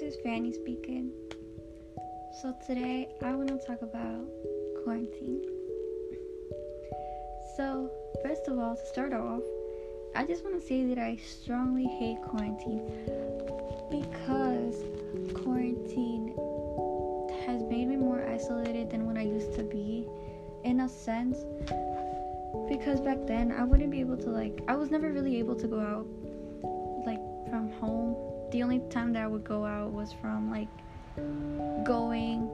this is Fanny speaking. So today I want to talk about quarantine. So, first of all, to start off, I just want to say that I strongly hate quarantine because quarantine has made me more isolated than what I used to be in a sense because back then I wouldn't be able to like I was never really able to go out like from home. The only time that I would go out was from like going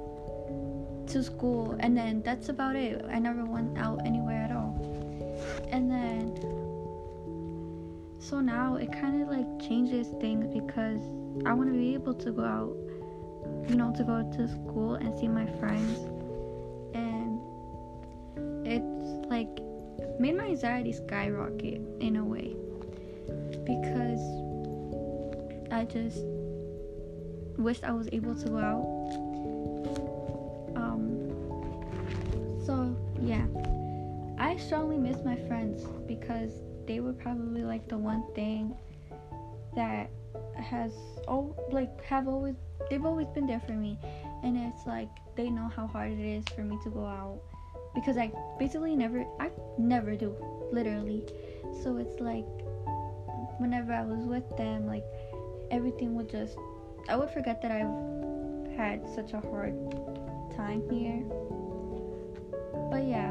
to school and then that's about it. I never went out anywhere at all. And then so now it kind of like changes things because I want to be able to go out, you know, to go to school and see my friends. And it's like made my anxiety skyrocket in a way because I just wished I was able to go out. Um, so yeah, I strongly miss my friends because they were probably like the one thing that has oh like have always they've always been there for me. And it's like they know how hard it is for me to go out because I basically never I never do literally. So it's like whenever I was with them like everything would just I would forget that I've had such a hard time here. But yeah.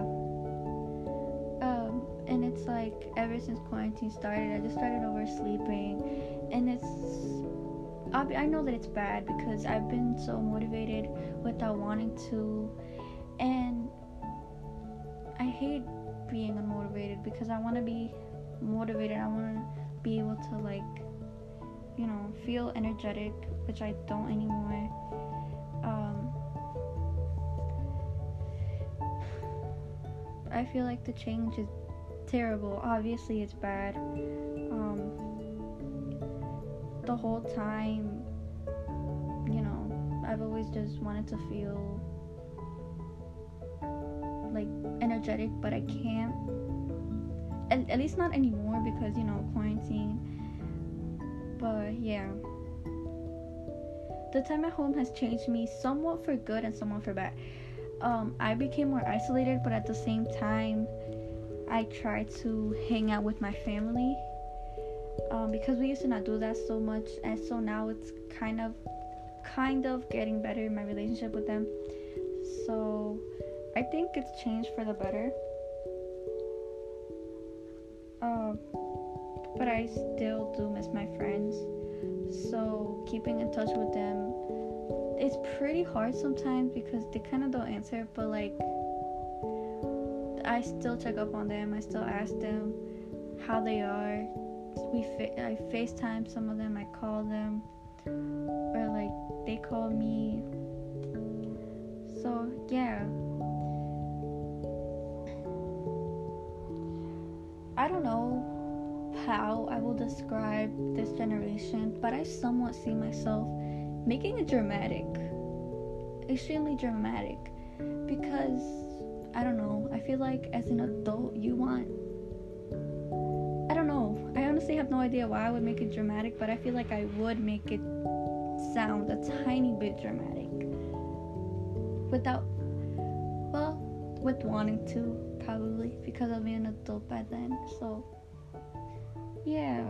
Um and it's like ever since quarantine started I just started oversleeping. And it's I know that it's bad because I've been so motivated without wanting to. And I hate being unmotivated because I want to be motivated. I want to be able to like you know feel energetic, which I don't anymore. Um, I feel like the change is terrible. Obviously, it's bad. Um, the whole time, you know, I've always just wanted to feel like energetic, but I can't. At, at least not anymore because you know quarantine. But yeah, the time at home has changed me somewhat for good and somewhat for bad. Um, I became more isolated, but at the same time, I tried to hang out with my family um, because we used to not do that so much, and so now it's kind of, kind of getting better in my relationship with them. So I think it's changed for the better. But I still do miss my friends. So keeping in touch with them it's pretty hard sometimes because they kind of don't answer, but like I still check up on them. I still ask them how they are. We fa- I FaceTime some of them. I call them, or like they call me. So yeah. How I will describe this generation, but I somewhat see myself making it dramatic. Extremely dramatic. Because, I don't know, I feel like as an adult, you want. I don't know. I honestly have no idea why I would make it dramatic, but I feel like I would make it sound a tiny bit dramatic. Without, well, with wanting to, probably, because I'll be an adult by then. So, yeah.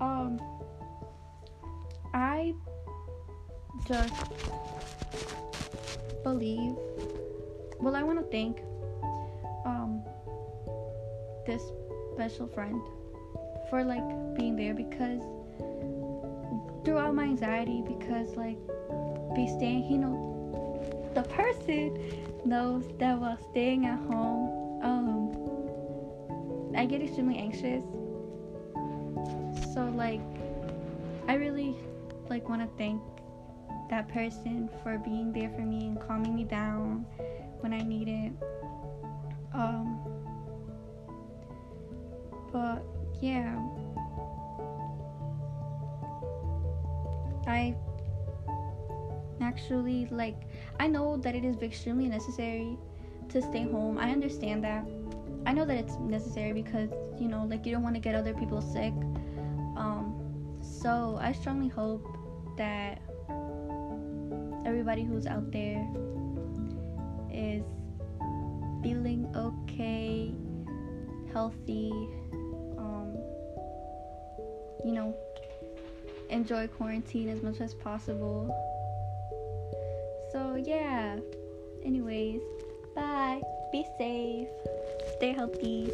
Um, I just believe. Well, I want to thank um this special friend for like being there because throughout my anxiety because like be staying you know the person knows that while staying at home I get extremely anxious so like I really like want to thank that person for being there for me and calming me down when I need it. Um, but yeah, I actually like I know that it is extremely necessary to stay home. I understand that. I know that it's necessary because you know, like you don't want to get other people sick. Um, So I strongly hope that everybody who's out there is feeling okay, healthy, um, you know, enjoy quarantine as much as possible. So, yeah. Anyways, bye. Be safe. Stay healthy.